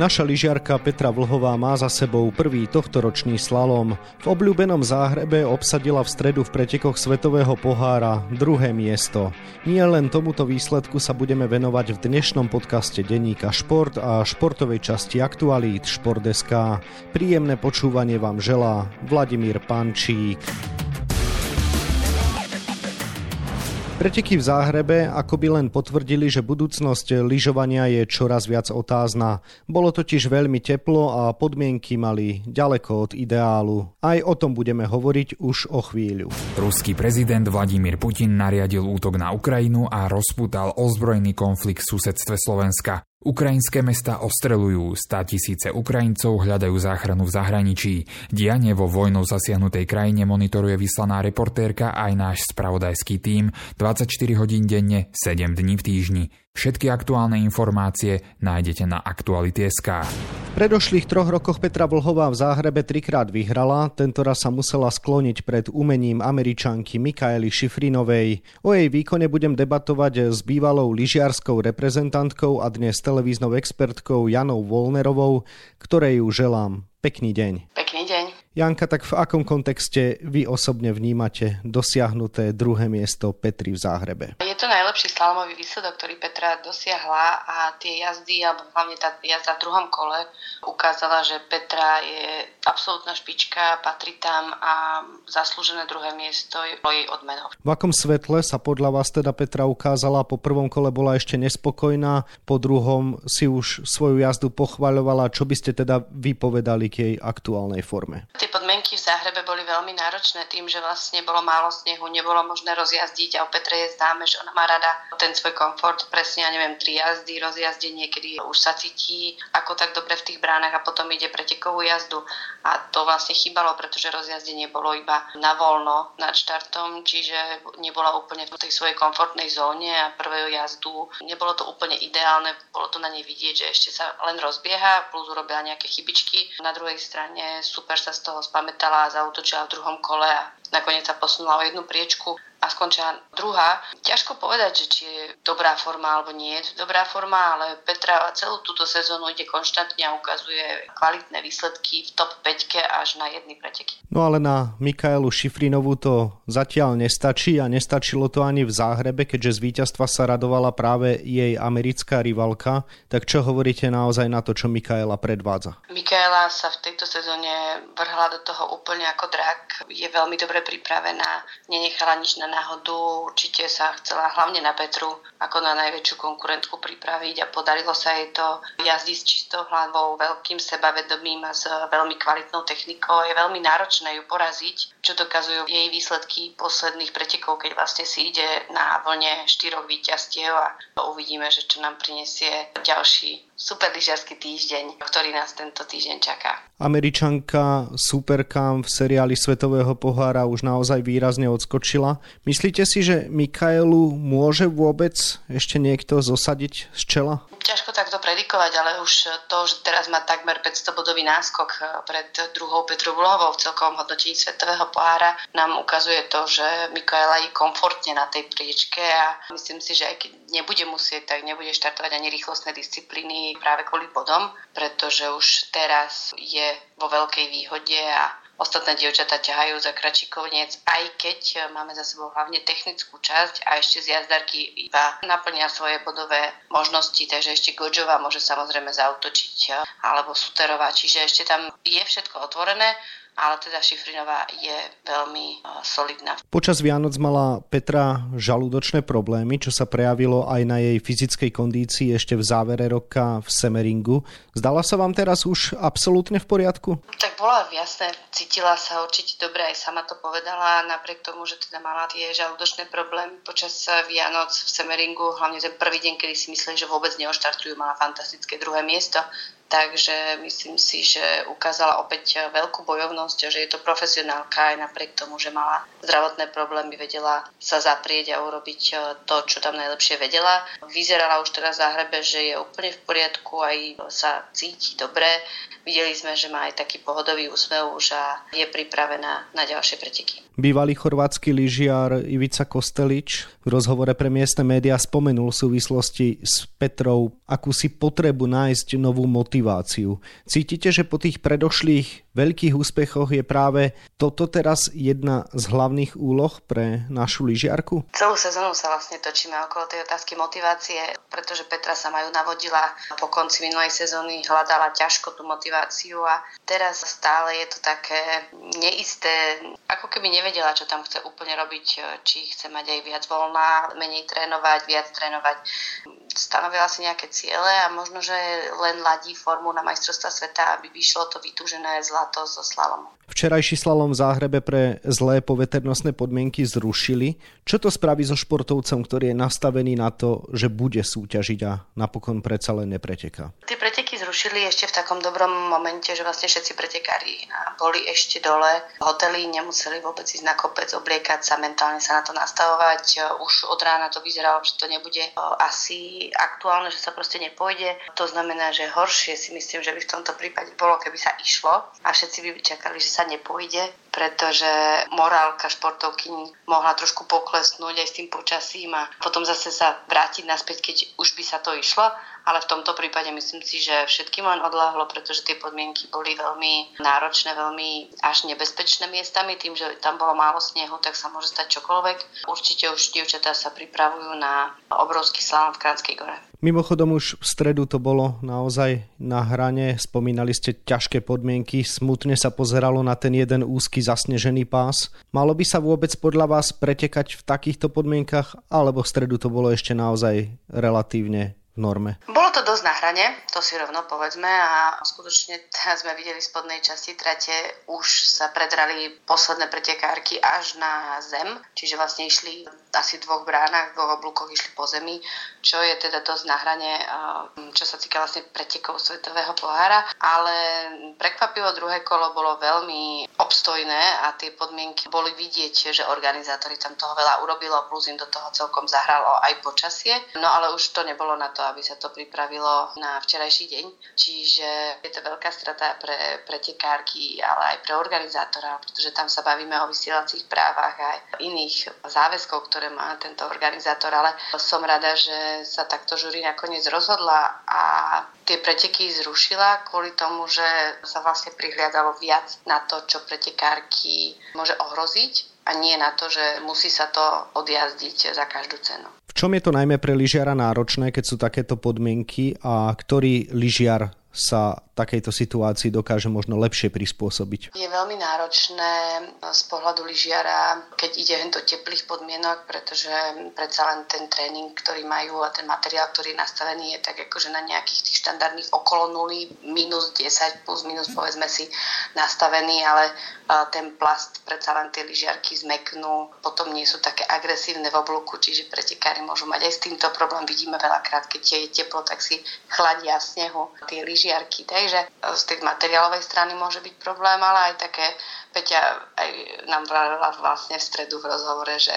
Naša lyžiarka Petra Vlhová má za sebou prvý tohtoročný slalom. V obľúbenom záhrebe obsadila v stredu v pretekoch Svetového pohára druhé miesto. Nie len tomuto výsledku sa budeme venovať v dnešnom podcaste Denníka Šport a športovej časti Aktualít Šport.sk. Príjemné počúvanie vám želá Vladimír Pančík. Preteky v Záhrebe akoby len potvrdili, že budúcnosť lyžovania je čoraz viac otázna. Bolo totiž veľmi teplo a podmienky mali ďaleko od ideálu. Aj o tom budeme hovoriť už o chvíľu. Ruský prezident Vladimír Putin nariadil útok na Ukrajinu a rozputal ozbrojený konflikt v susedstve Slovenska. Ukrajinské mesta ostrelujú, stá tisíce Ukrajincov hľadajú záchranu v zahraničí. Dianie vo vojnou zasiahnutej krajine monitoruje vyslaná reportérka aj náš spravodajský tím 24 hodín denne, 7 dní v týždni. Všetky aktuálne informácie nájdete na Aktuality.sk. V predošlých troch rokoch Petra Vlhová v Záhrebe trikrát vyhrala, tento raz sa musela skloniť pred umením američanky Mikaely Šifrinovej. O jej výkone budem debatovať s bývalou lyžiarskou reprezentantkou a dnes televíznou expertkou Janou Volnerovou, ktorej ju želám. Pekný deň. Pekný deň. Janka, tak v akom kontexte vy osobne vnímate dosiahnuté druhé miesto Petri v Záhrebe? To najlepší slalomový výsledok, ktorý Petra dosiahla a tie jazdy, alebo hlavne tá jazda v druhom kole ukázala, že Petra je absolútna špička, patrí tam a zaslúžené druhé miesto je jej odmenou. V akom svetle sa podľa vás teda Petra ukázala? Po prvom kole bola ešte nespokojná, po druhom si už svoju jazdu pochvaľovala. Čo by ste teda vypovedali k jej aktuálnej forme? Tie podmienky v Záhrebe boli veľmi náročné tým, že vlastne bolo málo snehu, nebolo možné rozjazdiť a o Petre je známe, že ona má rada ten svoj komfort, presne, ja neviem, tri jazdy, rozjazdenie, kedy už sa cíti ako tak dobre v tých bránach a potom ide pretekovú jazdu a to vlastne chýbalo, pretože rozjazdenie bolo iba na voľno nad štartom, čiže nebola úplne v tej svojej komfortnej zóne a prvú jazdu nebolo to úplne ideálne, bolo to na nej vidieť, že ešte sa len rozbieha, plus urobila nejaké chybičky. Na druhej strane super sa z toho spamätala a zautočila v druhom kole a nakoniec sa posunula o jednu priečku a skončila druhá. Ťažko povedať, že či je dobrá forma alebo nie je dobrá forma, ale Petra celú túto sezónu ide konštantne a ukazuje kvalitné výsledky v top 5 až na jedny preteky. No ale na Mikaelu Šifrinovu to zatiaľ nestačí a nestačilo to ani v Záhrebe, keďže z víťazstva sa radovala práve jej americká rivalka. Tak čo hovoríte naozaj na to, čo Mikaela predvádza? Mikaela sa v tejto sezóne vrhla do toho úplne ako drak. Je veľmi dobre pripravená, nenechala nič na náhodu určite sa chcela hlavne na Petru ako na najväčšiu konkurentku pripraviť a podarilo sa jej to jazdiť s čistou hlavou, veľkým sebavedomím a s veľmi kvalitnou technikou. Je veľmi náročné ju poraziť, čo dokazujú jej výsledky posledných pretekov, keď vlastne si ide na vlne štyroch víťazstiev a uvidíme, že čo nám prinesie ďalší super lyžiarsky týždeň, ktorý nás tento týždeň čaká. Američanka Supercam v seriáli Svetového pohára už naozaj výrazne odskočila. Myslíte si, že Mikaelu môže vôbec ešte niekto zosadiť z čela? Ťažko takto predikovať, ale už to, že teraz má takmer 500 bodový náskok eh, pred druhou Petru Vlhovou v celkovom hodnotení Svetového pohára, nám ukazuje to, že Mikaela je komfortne na tej priečke a myslím si, že aj keď nebude musieť, tak nebude štartovať ani rýchlostné disciplíny práve kvôli bodom, pretože už teraz je vo veľkej výhode a ostatné dievčatá ťahajú za kračí koniec, aj keď e, máme za sebou hlavne technickú časť a ešte z jazdarky iba naplnia svoje bodové možnosti, takže ešte Godžová môže samozrejme zautočiť e, alebo Suterová, čiže ešte tam je všetko otvorené ale teda Šifrinová je veľmi uh, solidná. Počas Vianoc mala Petra žalúdočné problémy, čo sa prejavilo aj na jej fyzickej kondícii ešte v závere roka v Semeringu. Zdala sa vám teraz už absolútne v poriadku? Tak bola jasné, cítila sa určite dobre, aj sama to povedala, napriek tomu, že teda mala tie žalúdočné problémy počas Vianoc v Semeringu, hlavne ten prvý deň, kedy si mysleli, že vôbec neoštartujú, mala fantastické druhé miesto Takže myslím si, že ukázala opäť veľkú bojovnosť, že je to profesionálka aj napriek tomu, že mala zdravotné problémy, vedela sa zaprieť a urobiť e, to, čo tam najlepšie vedela. Vyzerala už teraz v záhrebe, že je úplne v poriadku, aj sa cíti dobre. Videli sme, že má aj taký pohodový úsmev už a je pripravená na ďalšie preteky. Bývalý chorvátsky lyžiar Ivica Kostelič v rozhovore pre miestne médiá spomenul v súvislosti s Petrou akúsi potrebu nájsť novú motiváciu. Cítite, že po tých predošlých veľkých úspechoch je práve toto teraz jedna z hlavných úloh pre našu lyžiarku? Celú sezónu sa vlastne točíme okolo tej otázky motivácie, pretože Petra sa majú navodila po konci minulej sezóny, hľadala ťažko tú motiváciu a teraz stále je to také neisté, ako keby nevedela, čo tam chce úplne robiť, či chce mať aj viac voľná, menej trénovať, viac trénovať. Stanovila si nejaké ciele a možno, že len ladí formu na majstrovstva sveta, aby vyšlo to vytúžené zlato zo slalomu. Včerajší slalom v Záhrebe pre zlé poveternostné podmienky zrušili. Čo to spraví so športovcom, ktorý je nastavený na to, že bude súťažiť a napokon predsa len nepreteká? Tie preteky zrušili ešte v takom dobrom momente, že vlastne všetci pretekári boli ešte dole. Hotely nemuseli vôbec ísť na kopec, obliekať sa, mentálne sa na to nastavovať. Už od rána to vyzeralo, že to nebude asi aktuálne, že sa proste nepôjde. To znamená, že horšie si myslím, že by v tomto prípade bolo, keby sa išlo a všetci by čakali, že sa nepôjde, pretože morálka športovky mohla trošku poklesnúť aj s tým počasím a potom zase sa vrátiť naspäť, keď už by sa to išlo ale v tomto prípade myslím si, že všetkým len odláhlo, pretože tie podmienky boli veľmi náročné, veľmi až nebezpečné miestami. Tým, že tam bolo málo snehu, tak sa môže stať čokoľvek. Určite už dievčatá sa pripravujú na obrovský slalom v Kránskej gore. Mimochodom už v stredu to bolo naozaj na hrane, spomínali ste ťažké podmienky, smutne sa pozeralo na ten jeden úzky zasnežený pás. Malo by sa vôbec podľa vás pretekať v takýchto podmienkach, alebo v stredu to bolo ešte naozaj relatívne norme? Bolo to dosť na hrane, to si rovno povedzme a skutočne sme videli v spodnej časti trate už sa predrali posledné pretekárky až na zem, čiže vlastne išli asi v dvoch bránach, v dvoch oblúkoch išli po zemi, čo je teda dosť na hrane, čo sa týka vlastne pretekov svetového pohára, ale prekvapivo druhé kolo bolo veľmi obstojné a tie podmienky boli vidieť, že organizátori tam toho veľa urobilo, plus im do toho celkom zahralo aj počasie, no ale už to nebolo na to aby sa to pripravilo na včerajší deň. Čiže je to veľká strata pre pretekárky, ale aj pre organizátora, pretože tam sa bavíme o vysielacích právach a aj iných záväzkov, ktoré má tento organizátor. Ale som rada, že sa takto žúri nakoniec rozhodla a tie preteky zrušila kvôli tomu, že sa vlastne prihliadalo viac na to, čo pretekárky môže ohroziť a nie na to, že musí sa to odjazdiť za každú cenu. V čom je to najmä pre lyžiara náročné, keď sú takéto podmienky a ktorý lyžiar sa takejto situácii dokáže možno lepšie prispôsobiť? Je veľmi náročné z pohľadu lyžiara, keď ide do teplých podmienok, pretože predsa len ten tréning, ktorý majú a ten materiál, ktorý je nastavený, je tak akože na nejakých tých štandardných okolo nuly, minus 10, plus minus povedzme si nastavený, ale ten plast predsa len tie lyžiarky zmeknú, potom nie sú také agresívne v oblúku, čiže pretekári môžu mať aj s týmto problém. Vidíme veľakrát, keď je teplo, tak si chladia snehu tie lyžiarky. Takže z tej materiálovej strany môže byť problém, ale aj také Peťa aj nám vravila vlastne v stredu v rozhovore, že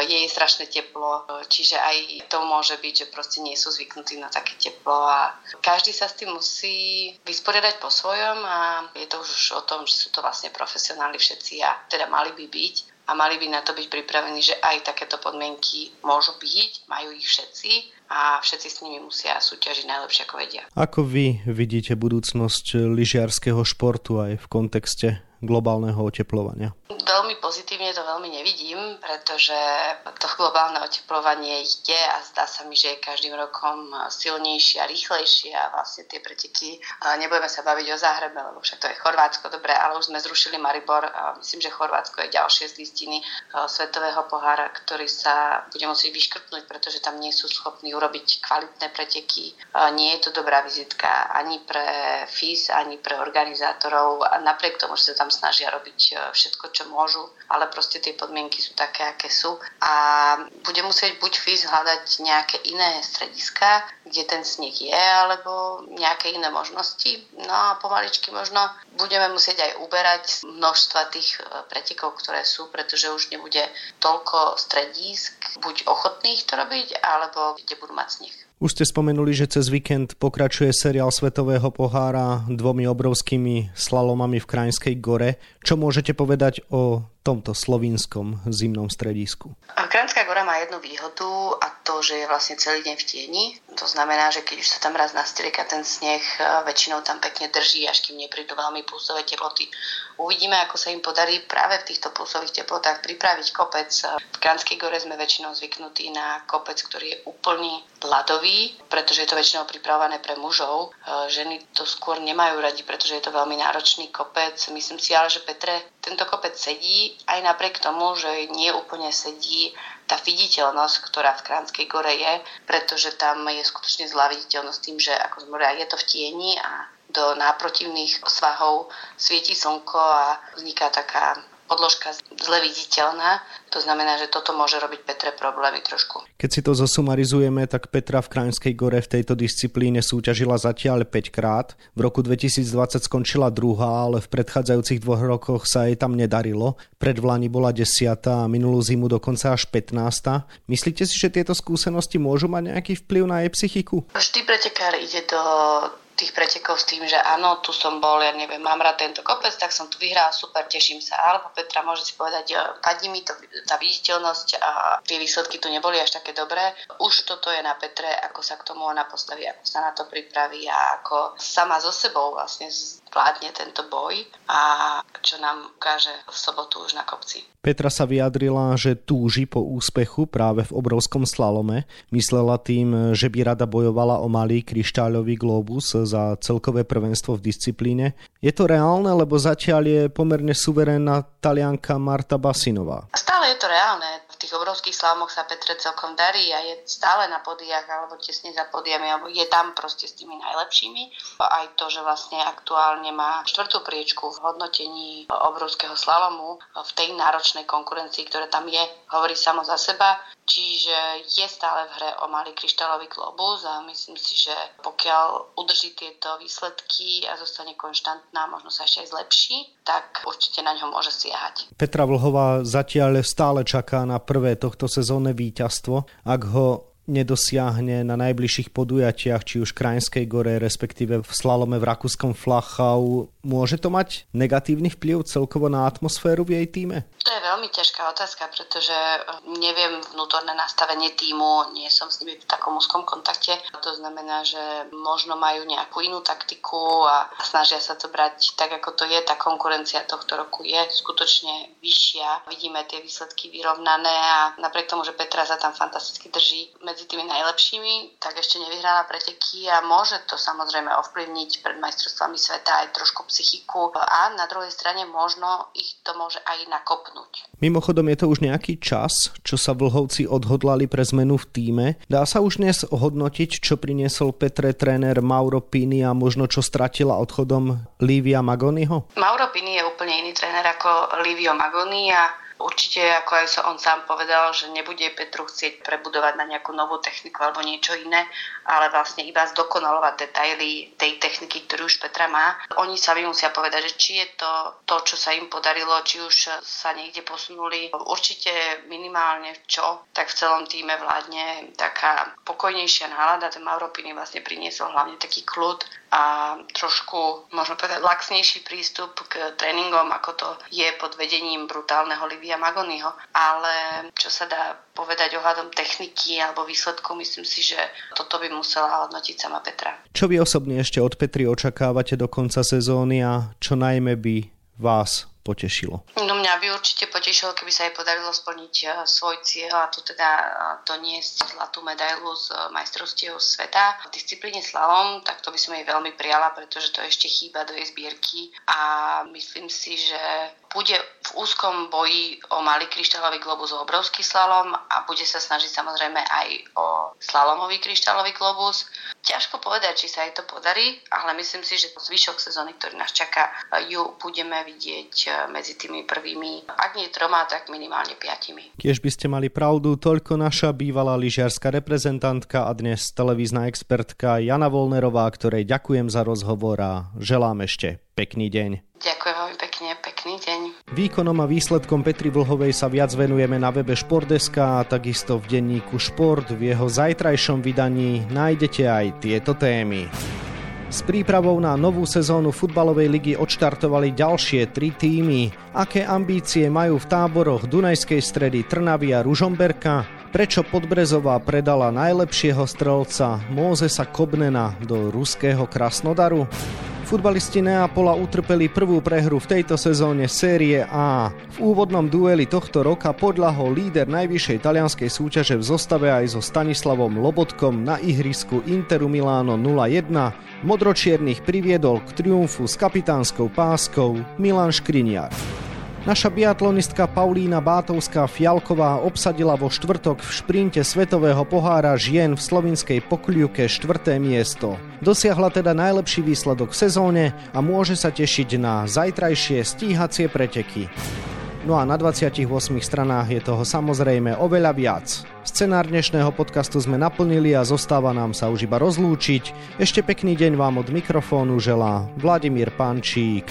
je jej strašné teplo, čiže aj to môže byť, že proste nie sú zvyknutí na také teplo a každý sa s tým musí vysporiadať po svojom a je to už o tom, že sú to vlastne profesionáli všetci a teda mali by byť a mali by na to byť pripravení, že aj takéto podmienky môžu byť, majú ich všetci a všetci s nimi musia súťažiť najlepšie, ako vedia. Ako vy vidíte budúcnosť lyžiarského športu aj v kontexte globálneho oteplovania? Veľmi pozitívne to veľmi nevidím, pretože to globálne oteplovanie ide a zdá sa mi, že je každým rokom silnejšie a rýchlejšie a vlastne tie preteky, nebudeme sa baviť o Záhrebe, lebo však to je Chorvátsko, dobre, ale už sme zrušili Maribor a myslím, že Chorvátsko je ďalšie z listiny Svetového pohára, ktorý sa bude musieť vyškrtnúť, pretože tam nie sú schopní urobiť kvalitné preteky. Nie je to dobrá vizitka ani pre FIS, ani pre organizátorov, napriek tomu, že sa tam snažia robiť e, všetko, čo môžu, ale proste tie podmienky sú také, aké sú. A bude musieť buď FIS hľadať nejaké iné strediska, kde ten sneh je, alebo nejaké iné možnosti. No a pomaličky možno budeme musieť aj uberať množstva tých e, pretekov, ktoré sú, pretože už nebude toľko stredísk, buď ochotných to robiť, alebo kde budú mať sneh. Už ste spomenuli, že cez víkend pokračuje seriál Svetového pohára dvomi obrovskými slalomami v Krajinskej gore. Čo môžete povedať o tomto slovinskom zimnom stredisku? Kránská gora má jednu výhodu a to, že je vlastne celý deň v tieni. To znamená, že keď už sa tam raz nastrieka ten sneh, e, väčšinou tam pekne drží, až kým neprídu veľmi pulsové teploty. Uvidíme, ako sa im podarí práve v týchto pulsových teplotách pripraviť kopec. V Kránskej gore sme väčšinou zvyknutí na kopec, ktorý je úplný ľadový, pretože je to väčšinou pripravované pre mužov. E, ženy to skôr nemajú radi, pretože je to veľmi náročný kopec. Myslím si ale, že Petre tento kopec sedí, aj napriek tomu, že nie úplne sedí tá viditeľnosť, ktorá v Kránskej gore je, pretože tam je skutočne zlá viditeľnosť tým, že ako sme je to v tieni a do náprotivných svahov svieti slnko a vzniká taká podložka zle viditeľná. To znamená, že toto môže robiť Petre problémy trošku. Keď si to zosumarizujeme, tak Petra v Krajinskej gore v tejto disciplíne súťažila zatiaľ 5 krát. V roku 2020 skončila druhá, ale v predchádzajúcich dvoch rokoch sa jej tam nedarilo. Pred Vlani bola desiatá a minulú zimu dokonca až 15. Myslíte si, že tieto skúsenosti môžu mať nejaký vplyv na jej psychiku? Vždy pretekár ide do tých pretekov s tým, že áno, tu som bol, ja neviem, mám rád tento kopec, tak som tu vyhral, super, teším sa. Alebo Petra môže si povedať, padí mi to, tá viditeľnosť a tie výsledky tu neboli až také dobré. Už toto je na Petre, ako sa k tomu ona postaví, ako sa na to pripraví a ako sama so sebou vlastne zvládne tento boj a čo nám ukáže v sobotu už na kopci. Petra sa vyjadrila, že túži po úspechu práve v obrovskom slalome. Myslela tým, že by rada bojovala o malý kryštáľový globus za celkové prvenstvo v disciplíne. Je to reálne, lebo zatiaľ je pomerne suverénna talianka Marta Basinová. Stále je to reálne tých obrovských slámoch sa Petre celkom darí a je stále na podiach alebo tesne za podiami, alebo je tam proste s tými najlepšími. Aj to, že vlastne aktuálne má štvrtú priečku v hodnotení obrovského slalomu v tej náročnej konkurencii, ktorá tam je, hovorí samo za seba. Čiže je stále v hre o malý kryštálový globus a myslím si, že pokiaľ udrží tieto výsledky a zostane konštantná, možno sa ešte aj zlepší, tak určite na ňo môže siahať. Petra Vlhová zatiaľ stále čaká na prvé tohto sezónne víťazstvo. Ak ho nedosiahne na najbližších podujatiach, či už Krajinskej gore, respektíve v slalome v rakúskom Flachau, môže to mať negatívny vplyv celkovo na atmosféru v jej týme? To je veľmi ťažká otázka, pretože eh, neviem vnútorné nastavenie týmu, nie som s nimi v takom úzkom kontakte. To znamená, že možno majú nejakú inú taktiku a snažia sa to brať tak, ako to je. Tá konkurencia tohto roku je skutočne vyššia. Vidíme tie výsledky vyrovnané a napriek tomu, že Petra sa tam fantasticky drží medzi tými najlepšími, tak ešte nevyhrala preteky a môže to samozrejme ovplyvniť pred majstrovstvami sveta aj trošku psychiku a na druhej strane možno ich to môže aj nakopnúť. Mimochodom je to už nejaký čas, čo sa Vlhovci odhodlali pre zmenu v týme. Dá sa už dnes ohodnotiť, čo priniesol Petre tréner Mauro Pini a možno čo stratila odchodom Lívia Magoniho? Mauro Pini je úplne iný tréner ako Livio Magoni a Určite, ako aj sa on sám povedal, že nebude Petru chcieť prebudovať na nejakú novú techniku alebo niečo iné, ale vlastne iba zdokonalovať detaily tej techniky, ktorú už Petra má. Oni sami musia povedať, že či je to to, čo sa im podarilo, či už sa niekde posunuli. Určite minimálne čo, tak v celom týme vládne taká pokojnejšia nálada. Ten Mauropini vlastne priniesol hlavne taký kľud a trošku, možno povedať, laxnejší prístup k tréningom, ako to je pod vedením brutálneho Livia Magonyho. Ale čo sa dá povedať ohľadom techniky alebo výsledkov, myslím si, že toto by musela hodnotiť sama Petra. Čo vy osobne ešte od Petry očakávate do konca sezóny a čo najmä by vás potešilo? No mňa by určite potešilo, keby sa jej podarilo splniť eh, svoj cieľ a to teda doniesť zlatú medailu z eh, majstrovstiev sveta. V disciplíne slalom, tak to by som jej veľmi prijala, pretože to ešte chýba do jej zbierky a myslím si, že bude v úzkom boji o malý kryštálový globus o obrovský slalom a bude sa snažiť samozrejme aj o slalomový kryštálový globus. Ťažko povedať, či sa jej to podarí, ale myslím si, že zvyšok sezóny, ktorý nás čaká, ju budeme vidieť medzi tými prvými, ak nie troma, tak minimálne piatimi. Tiež by ste mali pravdu, toľko naša bývalá lyžiarska reprezentantka a dnes televízna expertka Jana Volnerová, ktorej ďakujem za rozhovor a želám ešte pekný deň. Ďakujem veľmi. Výkonom a výsledkom Petri Vlhovej sa viac venujeme na webe Športdeska a takisto v denníku Šport. V jeho zajtrajšom vydaní nájdete aj tieto témy. S prípravou na novú sezónu futbalovej ligy odštartovali ďalšie tri týmy. Aké ambície majú v táboroch Dunajskej stredy Trnavy a Ružomberka? Prečo Podbrezová predala najlepšieho strelca Mózesa Kobnena do ruského Krasnodaru? Futbalisti Neapola utrpeli prvú prehru v tejto sezóne série A. V úvodnom dueli tohto roka podľahol líder najvyššej talianskej súťaže v zostave aj so Stanislavom Lobotkom na ihrisku Interu Miláno 0-1. Modročiernych priviedol k triumfu s kapitánskou páskou Milan Škriniar. Naša biatlonistka Paulína Bátovská Fialková obsadila vo štvrtok v šprinte Svetového pohára žien v slovinskej pokľuke štvrté miesto. Dosiahla teda najlepší výsledok v sezóne a môže sa tešiť na zajtrajšie stíhacie preteky. No a na 28 stranách je toho samozrejme oveľa viac. Scenár dnešného podcastu sme naplnili a zostáva nám sa už iba rozlúčiť. Ešte pekný deň vám od mikrofónu želá Vladimír Pančík.